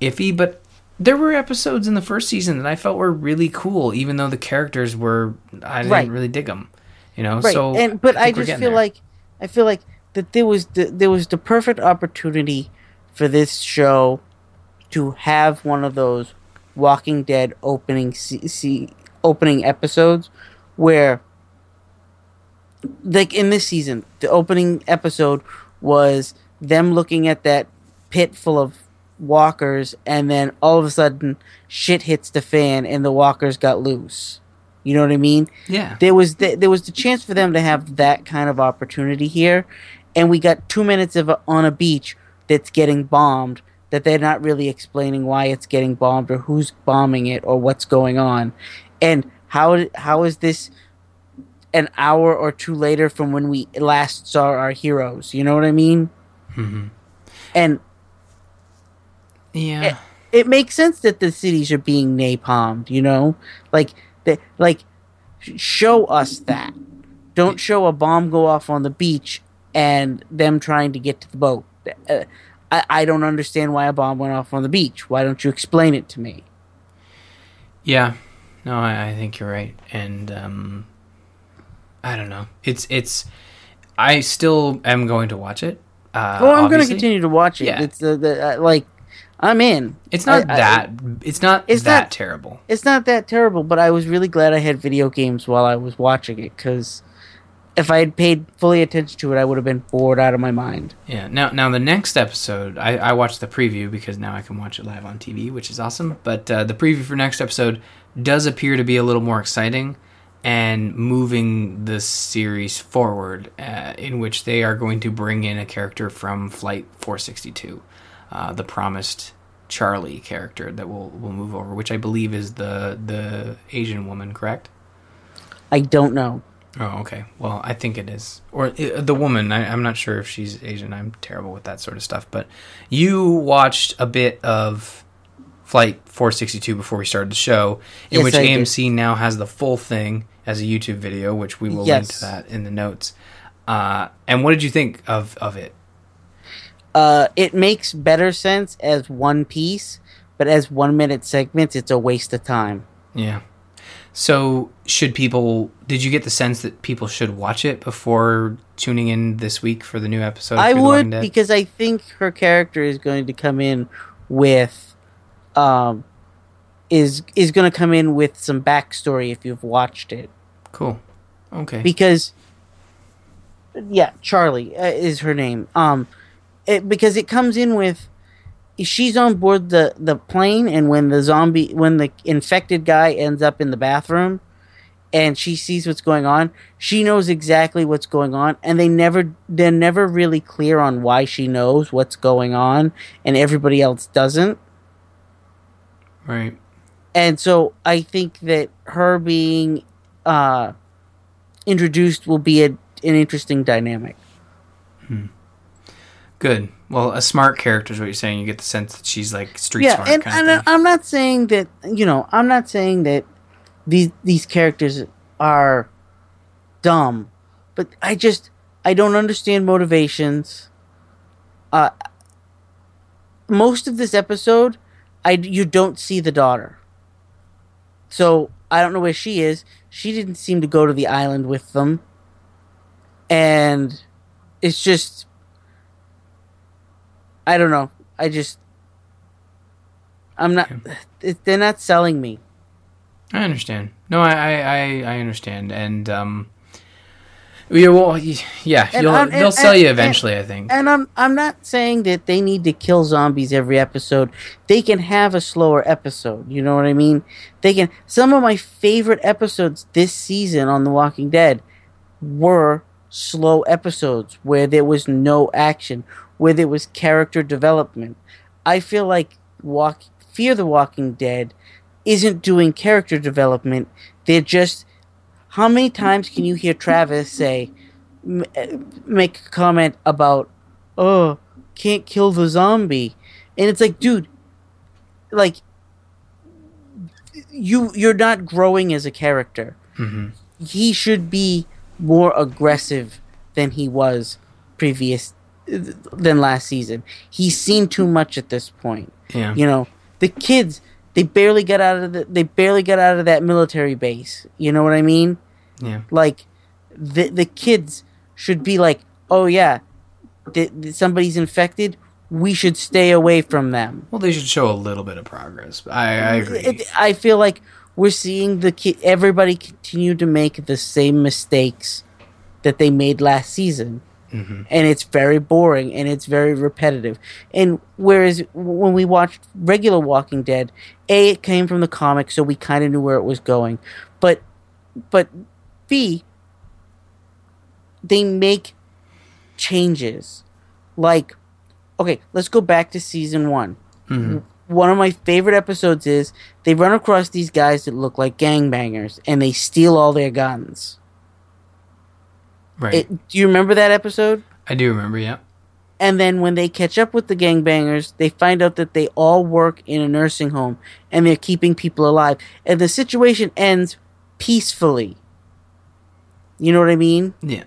iffy. But there were episodes in the first season that I felt were really cool, even though the characters were I didn't Right. really dig them. You know, right? so and but I, we're just feel there. like I feel like that there was the, there was the perfect opportunity for this show to have one of those Walking Dead opening se- se- opening episodes where like in this season the opening episode was them looking at that pit full of walkers and then all of a sudden shit hits the fan and the walkers got loose You know what I mean? Yeah. There was the, there was the chance for them to have that kind of opportunity here, and we got two minutes of a, on a beach that's getting bombed. That they're not really explaining why it's getting bombed or who's bombing it or what's going on, and how how is this an hour or two later from when we last saw our heroes? You know what I mean? Mhm. And Yeah. it, it makes sense that the cities are being napalmed. You know, like the like show us that. Don't show a bomb go off on the beach and them trying to get to the boat. Uh, I, I don't understand why a bomb went off on the beach. Why don't you explain it to me? Yeah, no, I, I think you're right, and um, I don't know. It's it's. I still am going to watch it. Uh, well, I'm going to continue to watch it. Yeah. It's the, the uh, like I'm in. It's not I- I- that. it's not It's that not- terrible. it's not that terrible, but I was really glad I had video games while I was watching it because if I had paid fully attention to it, I would have been bored out of my mind. Yeah. Now, now the next episode, I, I watched the preview because now I can watch it live on TV, which is awesome. But uh, the preview for next episode does appear to be a little more exciting and moving the series forward, uh, in which they are going to bring in a character from Flight 462, uh, the promised Charlie character that will will move over, which I believe is the the Asian woman, correct? I don't know. Oh, okay. Well, I think it is. Or uh, the woman. I, I'm not sure if she's Asian. I'm terrible with that sort of stuff. But you watched a bit of Flight 462 before we started the show, in Yes, which I did. AMC now has the full thing as a YouTube video, which we will link to that in the notes. Uh, and what did you think of, of it? Uh, it makes better sense as one piece, but as one minute segments, it's a waste of time. Yeah. So, should people? Did you get the sense that people should watch it before tuning in this week for the new episode? I Fear the Walking would because I think her character is going to come in with, um, is is going to come in with some backstory if you've watched it. cool. Okay. because yeah charlie uh, is her name um it, because it comes in with she's on board the the plane and when the zombie when the infected guy ends up in the bathroom and she sees what's going on she knows exactly what's going on and they never they're never really clear on why she knows what's going on and everybody else doesn't right. and so I think that her being uh, introduced will be a, an interesting dynamic. Good. Well, a smart character is what you're saying. You get the sense that she's like street yeah, smart and, kind and of. I'm not saying that you know I'm not saying that these these characters are dumb, but I just I don't understand motivations. Uh, most of this episode, I you don't see the daughter, so I don't know where she is. She didn't seem to go to the island with them, and it's just I don't know. I just I'm not. It, they're not selling me. I understand. No, I, I, I, I understand, and um, yeah, well, yeah, And they'll and- sell you eventually. I think. And I'm I'm not saying that they need to kill zombies every episode. They can have a slower episode. You know what I mean? They can. Some of my favorite episodes this season on The Walking Dead were slow episodes where there was no action, where there was character development. I feel like Walk Fear the Walking Dead isn't doing character development. They're just how many times can you hear Travis say m- uh, make a comment about oh can't kill the zombie and it's like dude like you you're not growing as a character. Mhm. he should be more aggressive than he was previous than last season. He's seen too much at this point. Yeah. you know the kids they barely got out of the they barely got out of that military base. You know what i mean Yeah. like the the kids should be like oh yeah th- th- somebody's infected we should stay away from them Well, they should show a little bit of progress. I, I agree. it, i feel like we're seeing the ki- everybody continue to make the same mistakes that they made last season Mm-hmm. and it's very boring and it's very repetitive and whereas when we watched regular walking dead a it came from the comic so we kind of knew where it was going but but B, they make changes. Like, okay, let's go back to season one. Mm-hmm. One of my favorite episodes is they run across these guys that look like gangbangers and they steal all their guns. Right. It, do you remember that episode? I do remember. Yeah. And then when they catch up with the gangbangers, they find out that they all work in a nursing home and they're keeping people alive. And the situation ends peacefully. You know what I mean? Yeah.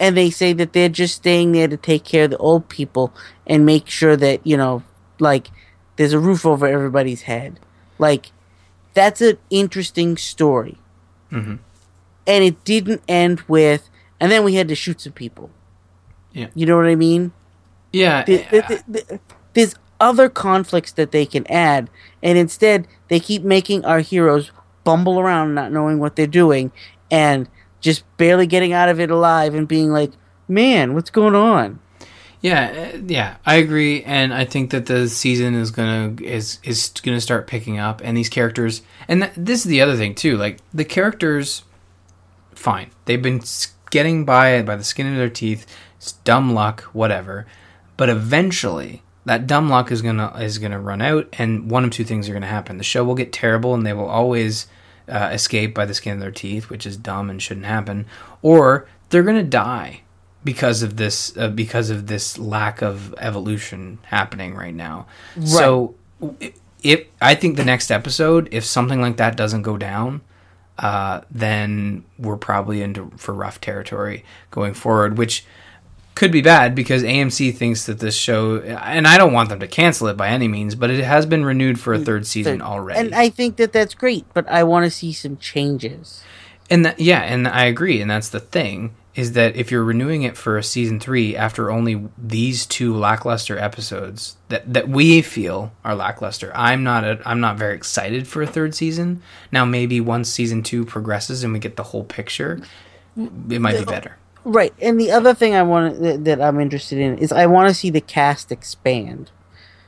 And they say that they're just staying there to take care of the old people and make sure that, you know, like there's a roof over everybody's head. Like, that's an interesting story. Mhm. And it didn't end with, and then we had to shoot some people. Yeah. You know what I mean? Yeah. Th- th- th- th- there's other conflicts that they can add, and instead they keep making our heroes bumble around, not knowing what they're doing, and just barely getting out of it alive, and being like, "Man, what's going on?" Yeah, uh, yeah, I agree, and I think that the season is gonna is is gonna start picking up, and these characters, and th- this is the other thing too. Like the characters, fine, they've been getting by by the skin of their teeth. It's dumb luck, whatever, but eventually that dumb luck is gonna is gonna run out, and one of two things are gonna happen: the show will get terrible, and they will always uh, escape by the skin of their teeth, which is dumb and shouldn't happen, or they're gonna die because of this uh, because of this lack of evolution happening right now. So i- if I think the next episode, if something like that doesn't go down, uh, then we're probably into for rough territory going forward, which could be bad because AMC thinks that this show, and I don't want them to cancel it by any means, but it has been renewed for a mm, third season already. And I think that that's great, but I want to see some changes. And that, yeah, and I agree, and that's the thing is that if you're renewing it for a season three after only these two lackluster episodes that that we feel are lackluster, I'm not a, I'm not very excited for a third season. Now maybe once season two progresses and we get the whole picture, it might be better. Right, and the other thing I want that, that I'm interested in is I want to see the cast expand.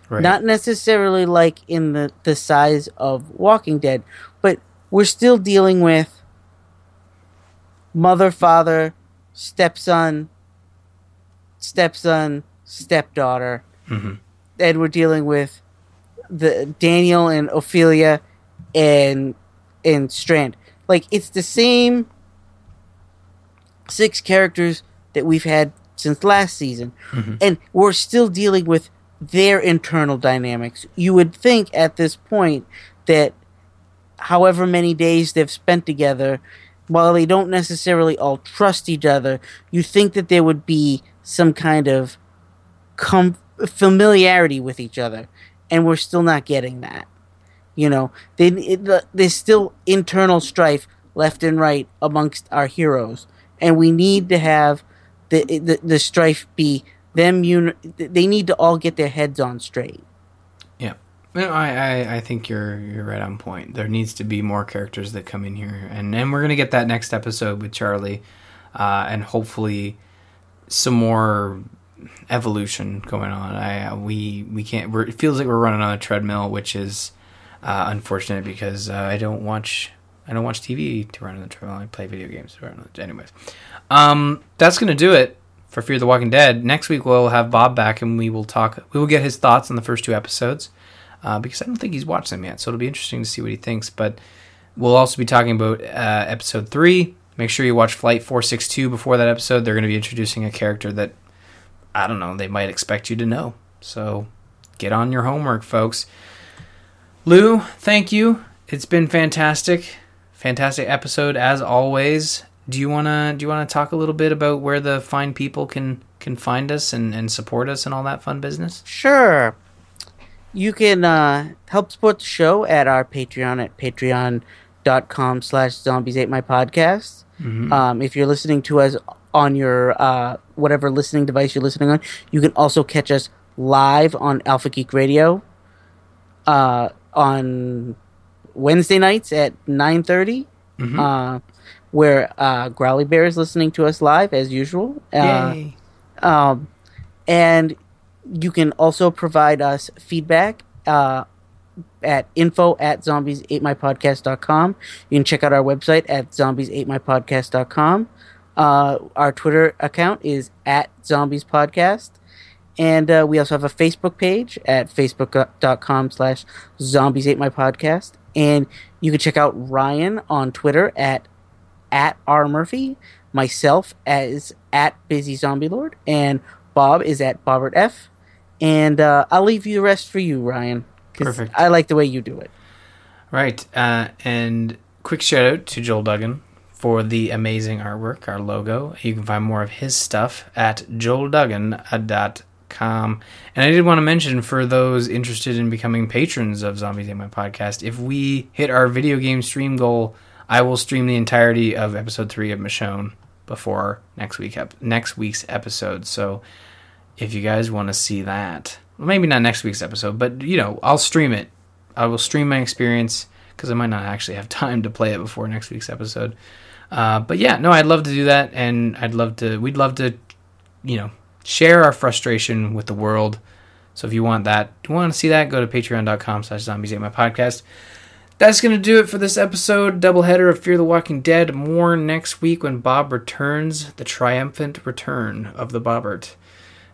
Right. Not necessarily like in the the size of Walking Dead, but we're still dealing with mother, father, stepson, stepson, stepdaughter, Mhm. and we're dealing with the Daniel and Ofelia and and Strand. Like it's the same six characters that we've had since last season, mm-hmm. and we're still dealing with their internal dynamics. You would think at this point that however many days they've spent together, while they don't necessarily all trust each other, you think that there would be some kind of com- familiarity with each other, and we're still not getting that. You know, they, it, the- there's still internal strife left and right amongst our heroes, and we need to have the the, the strife be them. Uni- they need to all get their heads on straight. Yeah. No, I, I, I think you're you're right on point. There needs to be more characters that come in here, and and we're gonna get that next episode with Charlie, uh, and hopefully some more evolution going on. I we we can't. We're, it feels like we're running on a treadmill, which is uh, unfortunate because uh, I don't watch I don't watch TV to run on the treadmill. I play video games to run on the Anyways, um, that's gonna do it for Fear the Walking Dead. Next week we'll have Bob back and we will talk. We will get his thoughts on the first two episodes uh, because I don't think he's watched them yet. So it'll be interesting to see what he thinks. But we'll also be talking about uh, episode three. Make sure you watch Flight 462 before that episode. They're going to be introducing a character that I don't know. They might expect you to know. So get on your homework, folks. Lou, thank you. It's been fantastic. Fantastic episode as always. Do you wanna do you wanna talk a little bit about where the fine people can can find us and, and support us and all that fun business? Sure. You can uh, help support the show at our Patreon at patreon.com slash zombies ate my podcast. Um, if you're listening to us on your uh, whatever listening device you're listening on, you can also catch us live on Alpha Geek Radio uh, on Wednesday nights at 9.30 uh, where uh, Growly Bear is listening to us live as usual. Uh, Yay. um, and you can also provide us feedback uh, at info at zombies8mypodcast.com. You can check out our website at zombies8mypodcast.com. Uh, our Twitter account is at zombies podcast. And uh, we also have a Facebook page at facebook.com slash zombies ate my podcast. And you can check out Ryan on Twitter at at R Murphy, myself as at Busy Zombie Lord, and Bob is at Bobbert F. And uh, I'll leave you the rest for you, Ryan. Perfect. I like the way you do it. Right. Uh, and quick shout out to Joel Duggan for the amazing artwork, our logo. You can find more of his stuff at joelduggan.com. And I did want to mention for those interested in becoming patrons of Zombies Ate My Podcast, if we hit our video game stream goal, I will stream the entirety of episode three of Michonne before next week ep- next week's episode. So if you guys want to see that, well, maybe not next week's episode, but you know, I'll stream it. I will stream my experience because I might not actually have time to play it before next week's episode. Uh, but yeah, no, I'd love to do that, and I'd love to. We'd love to, you know, share our frustration with the world. So if you want that, you want to see that, go to Patreon.com/slash Zombies Ate My Podcast. That's gonna do it for this episode. Doubleheader of Fear the Walking Dead. More next week when Bob returns, the triumphant return of the Bobbert.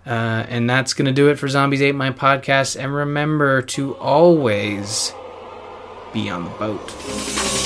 Uh, and that's going to do it for Zombies Ate My Podcast. And remember to always be on the boat.